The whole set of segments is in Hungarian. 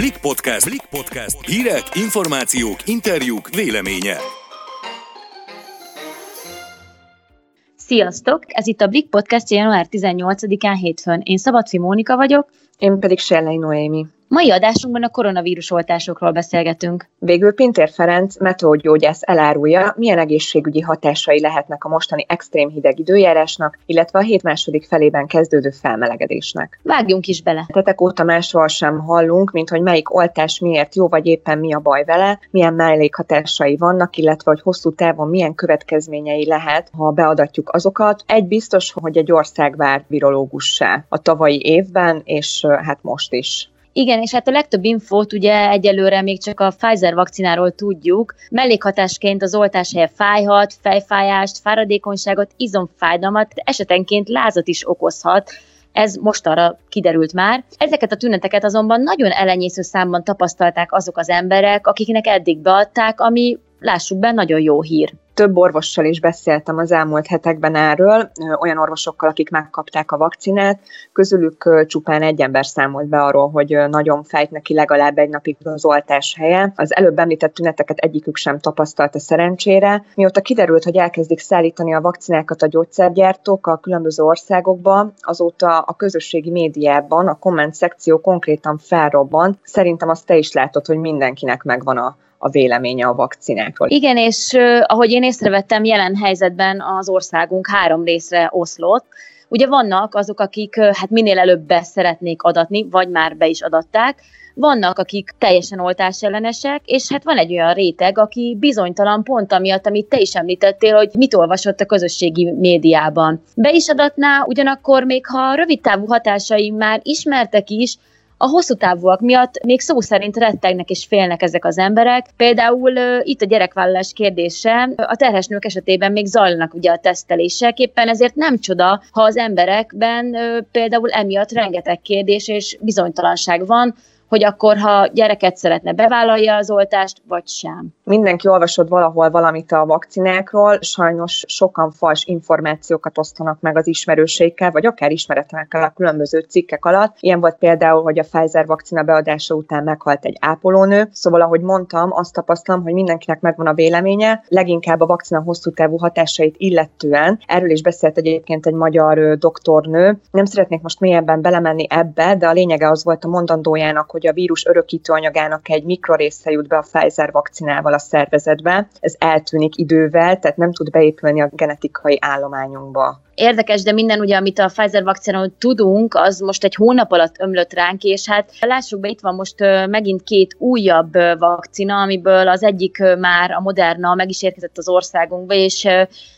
Blik Podcast. Blik Podcast. Hírek, információk, interjúk, véleménye. Sziasztok! Ez itt a Blik Podcast január 18-án hétfőn. Én Szabadfi Mónika vagyok. Én pedig Sellei Noémi. Mai adásunkban a koronavírus oltásokról beszélgetünk. Végül Pintér Ferenc, meteorgyógyász elárulja, milyen egészségügyi hatásai lehetnek a mostani extrém hideg időjárásnak, illetve a hét második felében kezdődő felmelegedésnek. Vágjunk is bele. Tetek óta máshol sem hallunk, mint hogy melyik oltás miért jó, vagy éppen mi a baj vele, milyen mellékhatásai vannak, illetve hogy hosszú távon milyen következményei lehet, ha beadatjuk azokat. Egy biztos, hogy egy ország vár virológussá a tavalyi évben, és hát most is. Igen, és hát a legtöbb infót ugye egyelőre még csak a Pfizer vakcináról tudjuk. Mellékhatásként az oltás helye fájhat, fejfájást, fáradékonyságot, izomfájdalmat, esetenként lázat is okozhat. Ez most arra kiderült már. Ezeket a tüneteket azonban nagyon elenyésző számban tapasztalták azok az emberek, akiknek eddig beadták, ami lássuk be, nagyon jó hír több orvossal is beszéltem az elmúlt hetekben erről, olyan orvosokkal, akik megkapták a vakcinát, közülük csupán egy ember számolt be arról, hogy nagyon fájt neki legalább egy napig az oltás helye. Az előbb említett tüneteket egyikük sem tapasztalta szerencsére. Mióta kiderült, hogy elkezdik szállítani a vakcinákat a gyógyszergyártók a különböző országokba, azóta a közösségi médiában a komment szekció konkrétan felrobbant. Szerintem azt te is látod, hogy mindenkinek megvan a a véleménye a vakcinákról. Igen, és uh, ahogy én észrevettem, jelen helyzetben az országunk három részre oszlott. Ugye vannak azok, akik hát minél előbb be szeretnék adatni, vagy már be is adatták, vannak, akik teljesen oltásellenesek, és hát van egy olyan réteg, aki bizonytalan pont amiatt, amit te is említettél, hogy mit olvasott a közösségi médiában. Be is adatná, ugyanakkor még ha rövid távú hatásai már ismertek is, a hosszú távúak miatt még szó szerint rettegnek és félnek ezek az emberek. Például itt a gyerekvállalás kérdése, a terhes esetében még zajlanak ugye a tesztelések, éppen ezért nem csoda, ha az emberekben például emiatt rengeteg kérdés és bizonytalanság van, hogy akkor, ha gyereket szeretne, bevállalja az oltást, vagy sem. Mindenki olvasott valahol valamit a vakcinákról, sajnos sokan fals információkat osztanak meg az ismerőseikkel, vagy akár ismeretlenekkel a különböző cikkek alatt. Ilyen volt például, hogy a Pfizer vakcina beadása után meghalt egy ápolónő. Szóval, ahogy mondtam, azt tapasztalom, hogy mindenkinek megvan a véleménye, leginkább a vakcina hosszú távú hatásait illetően. Erről is beszélt egyébként egy magyar doktornő. Nem szeretnék most mélyebben belemenni ebbe, de a lényege az volt a mondandójának, hogy hogy a vírus örökítő anyagának egy mikrorésze jut be a Pfizer vakcinával a szervezetbe. Ez eltűnik idővel, tehát nem tud beépülni a genetikai állományunkba érdekes, de minden ugye, amit a Pfizer vakcináról tudunk, az most egy hónap alatt ömlött ránk, és hát lássuk be, itt van most megint két újabb vakcina, amiből az egyik már a Moderna meg is érkezett az országunkba, és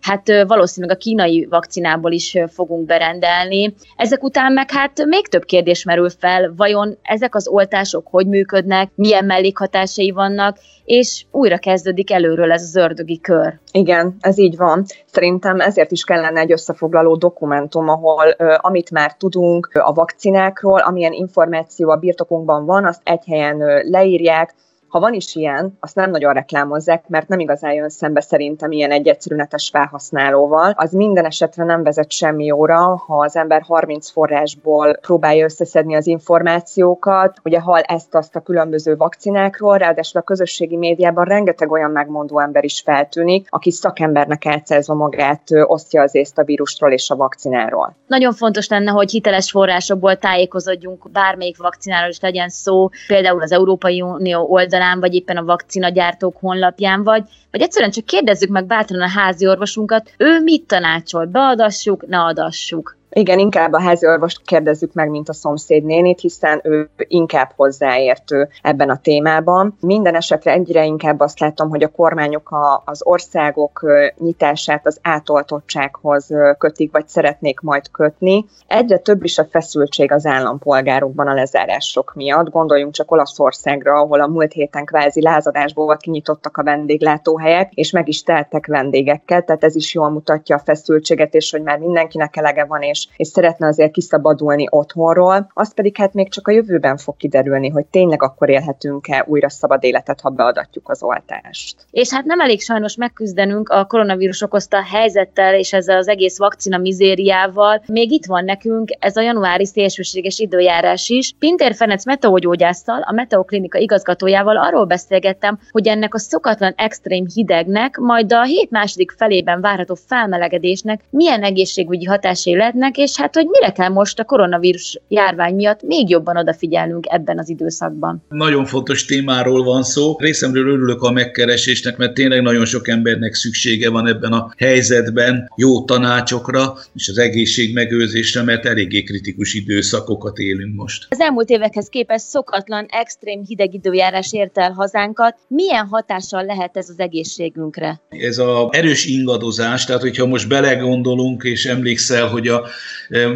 hát valószínűleg a kínai vakcinából is fogunk berendelni. Ezek után meg hát még több kérdés merül fel, vajon ezek az oltások hogy működnek, milyen mellékhatásai vannak, és újra kezdődik előről ez az ördögi kör. Igen, ez így van. Szerintem ezért is kellene egy összefoglaló dokumentum, ahol amit már tudunk a vakcinákról, amilyen információ a birtokunkban van, azt egy helyen leírják, ha van is ilyen, azt nem nagyon reklámozzák, mert nem igazán jön szembe szerintem ilyen egy egyszerűnetes felhasználóval. Az minden esetre nem vezet semmi jóra, ha az ember 30 forrásból próbálja összeszedni az információkat, ugye hal ezt-azt a különböző vakcinákról, ráadásul a közösségi médiában rengeteg olyan megmondó ember is feltűnik, aki szakembernek elcélzva magát osztja az észt a vírusról és a vakcináról. Nagyon fontos lenne, hogy hiteles forrásokból tájékozódjunk bármelyik vakcináról is legyen szó, például az Európai Unió oldalán oldalán, vagy éppen a vakcinagyártók honlapján, vagy, vagy egyszerűen csak kérdezzük meg bátran a házi orvosunkat, ő mit tanácsol, beadassuk, ne adassuk. Igen, inkább a házi orvost kérdezzük meg, mint a szomszéd nénit, hiszen ő inkább hozzáértő ebben a témában. Minden esetre egyre inkább azt látom, hogy a kormányok a, az országok nyitását az átoltottsághoz kötik, vagy szeretnék majd kötni. Egyre több is a feszültség az állampolgárokban a lezárások miatt. Gondoljunk csak Olaszországra, ahol a múlt héten kvázi lázadásból kinyitottak a vendéglátóhelyek, és meg is teltek vendégekkel, tehát ez is jól mutatja a feszültséget, és hogy már mindenkinek elege van, és és, szeretne azért kiszabadulni otthonról, az pedig hát még csak a jövőben fog kiderülni, hogy tényleg akkor élhetünk-e újra szabad életet, ha beadatjuk az oltást. És hát nem elég sajnos megküzdenünk a koronavírus okozta helyzettel és ezzel az egész vakcina mizériával. Még itt van nekünk ez a januári szélsőséges időjárás is. Pintér Ferenc meteogyógyásztal, a Meteoklinika igazgatójával arról beszélgettem, hogy ennek a szokatlan extrém hidegnek, majd a hét második felében várható felmelegedésnek milyen egészségügyi hatásai lehetnek, és hát hogy mire kell most a koronavírus járvány miatt még jobban odafigyelnünk ebben az időszakban. Nagyon fontos témáról van szó. Részemről örülök a megkeresésnek, mert tényleg nagyon sok embernek szüksége van ebben a helyzetben jó tanácsokra és az egészség megőrzésre, mert eléggé kritikus időszakokat élünk most. Az elmúlt évekhez képest szokatlan, extrém hideg időjárás ért el hazánkat. Milyen hatással lehet ez az egészségünkre? Ez a erős ingadozás, tehát hogyha most belegondolunk, és emlékszel, hogy a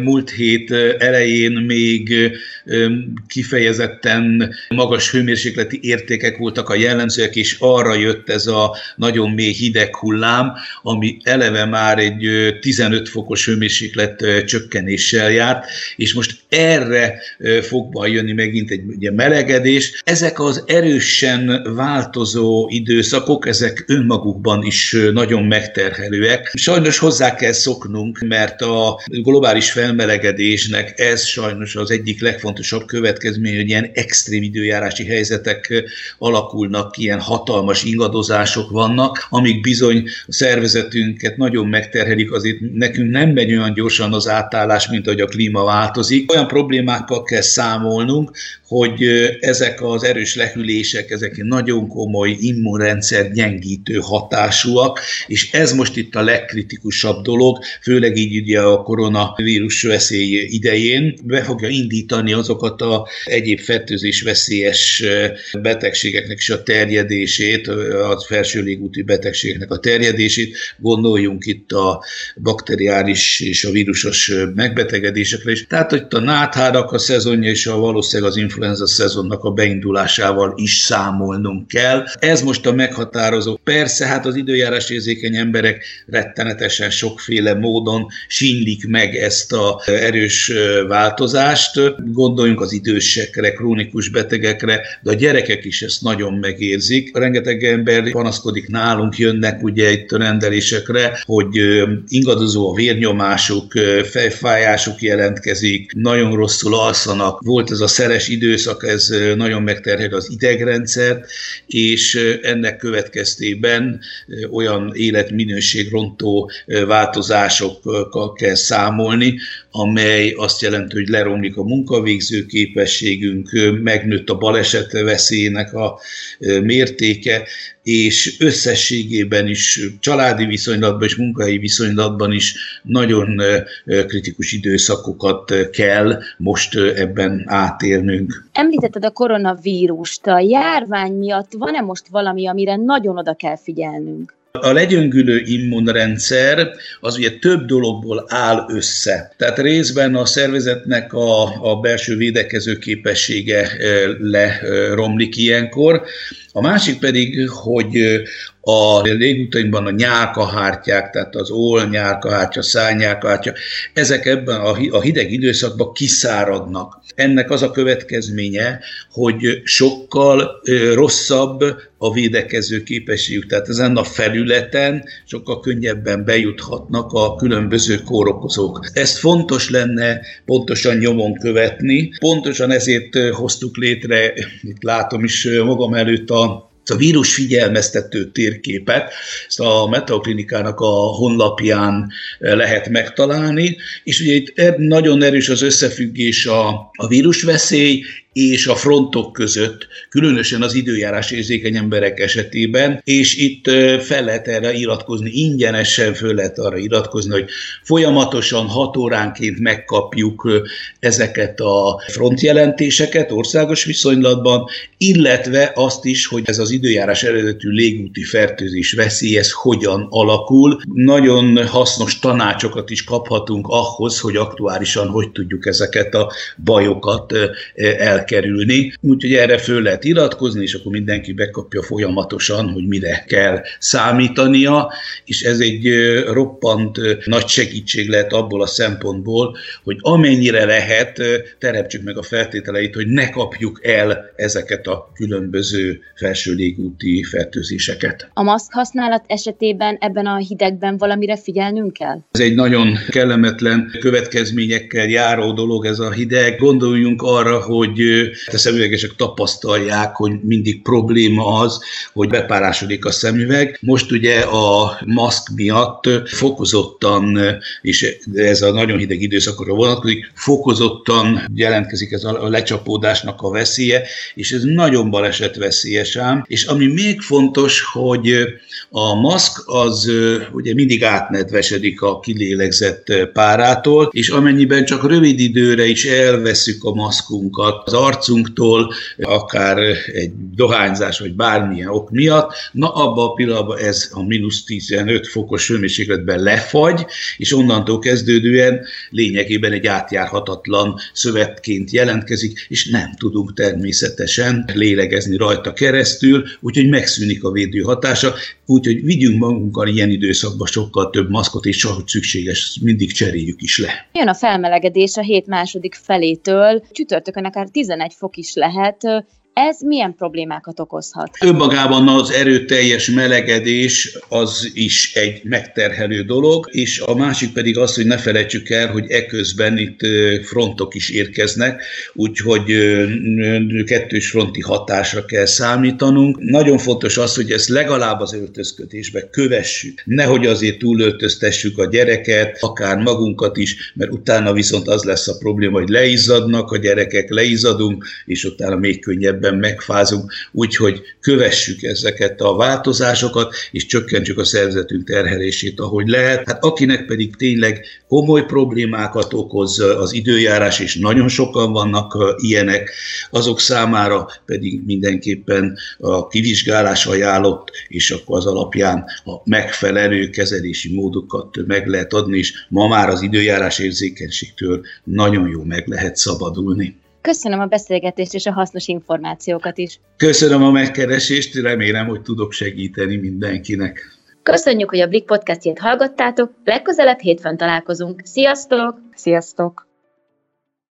múlt hét elején még kifejezetten magas hőmérsékleti értékek voltak a jellemzőek, és arra jött ez a nagyon mély hideg hullám, ami eleve már egy 15 fokos hőmérséklet csökkenéssel járt, és most erre fog jönni megint egy ugye, melegedés. Ezek az erősen változó időszakok, ezek önmagukban is nagyon megterhelőek. Sajnos hozzá kell szoknunk, mert a globális felmelegedésnek ez sajnos az egyik legfontosabb következmény, hogy ilyen extrém időjárási helyzetek alakulnak, ilyen hatalmas ingadozások vannak, amik bizony a szervezetünket nagyon megterhelik, azért nekünk nem megy olyan gyorsan az átállás, mint ahogy a klíma változik. Olyan problémákkal kell számolnunk, hogy ezek az erős lehűlések, ezek nagyon komoly immunrendszer gyengítő hatásúak, és ez most itt a legkritikusabb dolog, főleg így ugye a koronavírus veszély idején be fogja indítani azokat a egyéb fertőzés veszélyes betegségeknek is a terjedését, a felső légúti betegségeknek a terjedését. Gondoljunk itt a bakteriális és a vírusos megbetegedésekre is. Tehát itt a náthárak a szezonja és a valószínűleg az influenza szezonnak a beindulásával is számolnunk kell. Ez most a meghatározó. Persze, hát az időjárás érzékeny emberek rettenetesen sokféle módon sínlik meg ezt a erős változást. Gondoljunk az idősekre, krónikus betegekre, de a gyerekek is ezt nagyon megérzik. Rengeteg ember panaszkodik nálunk, jönnek ugye itt a rendelésekre, hogy ingadozó a vérnyomásuk, fejfájásuk jelentkezik, nagyon rosszul alszanak. Volt ez a szeres időszak, ez nagyon megterhel az idegrendszert, és ennek következtében olyan életminőségrontó változásokkal kell számolni, amely azt jelenti, hogy leromlik a munkavégző képességünk, megnőtt a baleset veszélyének a mértéke, és összességében is családi viszonylatban és munkahelyi viszonylatban is nagyon kritikus időszakokat kell most ebben átélnünk. Említetted a koronavírust. A járvány miatt van-e most valami, amire nagyon oda kell figyelnünk? A legyöngülő immunrendszer az ugye több dologból áll össze. Tehát részben a szervezetnek a, a belső védekező képessége leromlik ilyenkor, a másik pedig, hogy a légutainkban a nyálkahártyák, tehát az ól nyálkahártya, szányálkahártya, ezek ebben a hideg időszakban kiszáradnak. Ennek az a következménye, hogy sokkal rosszabb a védekező képességük. Tehát ezen a felületen sokkal könnyebben bejuthatnak a különböző kórokozók. Ezt fontos lenne pontosan nyomon követni. Pontosan ezért hoztuk létre, itt látom is magam előtt a a vírus figyelmeztető térképet, ezt a Metaklinikának a honlapján lehet megtalálni, és ugye itt nagyon erős az összefüggés a, a vírusveszély és a frontok között, különösen az időjárás érzékeny emberek esetében, és itt fel lehet erre iratkozni, ingyenesen föl lehet arra iratkozni, hogy folyamatosan hat óránként megkapjuk ezeket a frontjelentéseket országos viszonylatban, illetve azt is, hogy ez az időjárás eredetű légúti fertőzés veszély, ez hogyan alakul. Nagyon hasznos tanácsokat is kaphatunk ahhoz, hogy aktuálisan hogy tudjuk ezeket a bajokat el elkerülni. Úgyhogy erre föl lehet iratkozni, és akkor mindenki bekapja folyamatosan, hogy mire kell számítania, és ez egy roppant nagy segítség lehet abból a szempontból, hogy amennyire lehet, teremtsük meg a feltételeit, hogy ne kapjuk el ezeket a különböző felső légúti fertőzéseket. A maszk használat esetében ebben a hidegben valamire figyelnünk kell? Ez egy nagyon kellemetlen következményekkel járó dolog ez a hideg. Gondoljunk arra, hogy a szemüvegesek tapasztalják, hogy mindig probléma az, hogy bepárásodik a szemüveg. Most ugye a maszk miatt fokozottan, és ez a nagyon hideg időszakra vonatkozik, fokozottan jelentkezik ez a lecsapódásnak a veszélye, és ez nagyon baleset veszélyes ám. És ami még fontos, hogy a maszk az ugye mindig átnedvesedik a kilélegzett párától, és amennyiben csak rövid időre is elveszük a maszkunkat az arcunktól, akár egy dohányzás vagy bármilyen ok miatt, na abban a pillanatban ez a mínusz 15 fokos hőmérsékletben lefagy, és onnantól kezdődően lényegében egy átjárhatatlan szövetként jelentkezik, és nem tudunk természetesen lélegezni rajta keresztül, úgyhogy megszűnik a védő hatása, úgyhogy vigyünk magunkkal ilyen időszakban sokkal több maszkot, és csak szükséges, mindig cseréljük is le. Jön a felmelegedés a hét második felétől, csütörtökön akár 11 fok is lehet, ez milyen problémákat okozhat? Önmagában az erőteljes melegedés az is egy megterhelő dolog, és a másik pedig az, hogy ne felejtsük el, hogy eközben itt frontok is érkeznek, úgyhogy kettős fronti hatásra kell számítanunk. Nagyon fontos az, hogy ezt legalább az öltözködésbe kövessük. Nehogy azért túlöltöztessük a gyereket, akár magunkat is, mert utána viszont az lesz a probléma, hogy leizzadnak a gyerekek, leizadunk, és utána még könnyebb ebben megfázunk, úgyhogy kövessük ezeket a változásokat, és csökkentsük a szervezetünk terhelését, ahogy lehet. Hát akinek pedig tényleg komoly problémákat okoz az időjárás, és nagyon sokan vannak ilyenek, azok számára pedig mindenképpen a kivizsgálás ajánlott, és akkor az alapján a megfelelő kezelési módokat meg lehet adni, és ma már az időjárás érzékenységtől nagyon jó meg lehet szabadulni. Köszönöm a beszélgetést és a hasznos információkat is. Köszönöm a megkeresést, remélem, hogy tudok segíteni mindenkinek. Köszönjük, hogy a Blik podcastjét hallgattátok, legközelebb hétfőn találkozunk. Sziasztok! Sziasztok!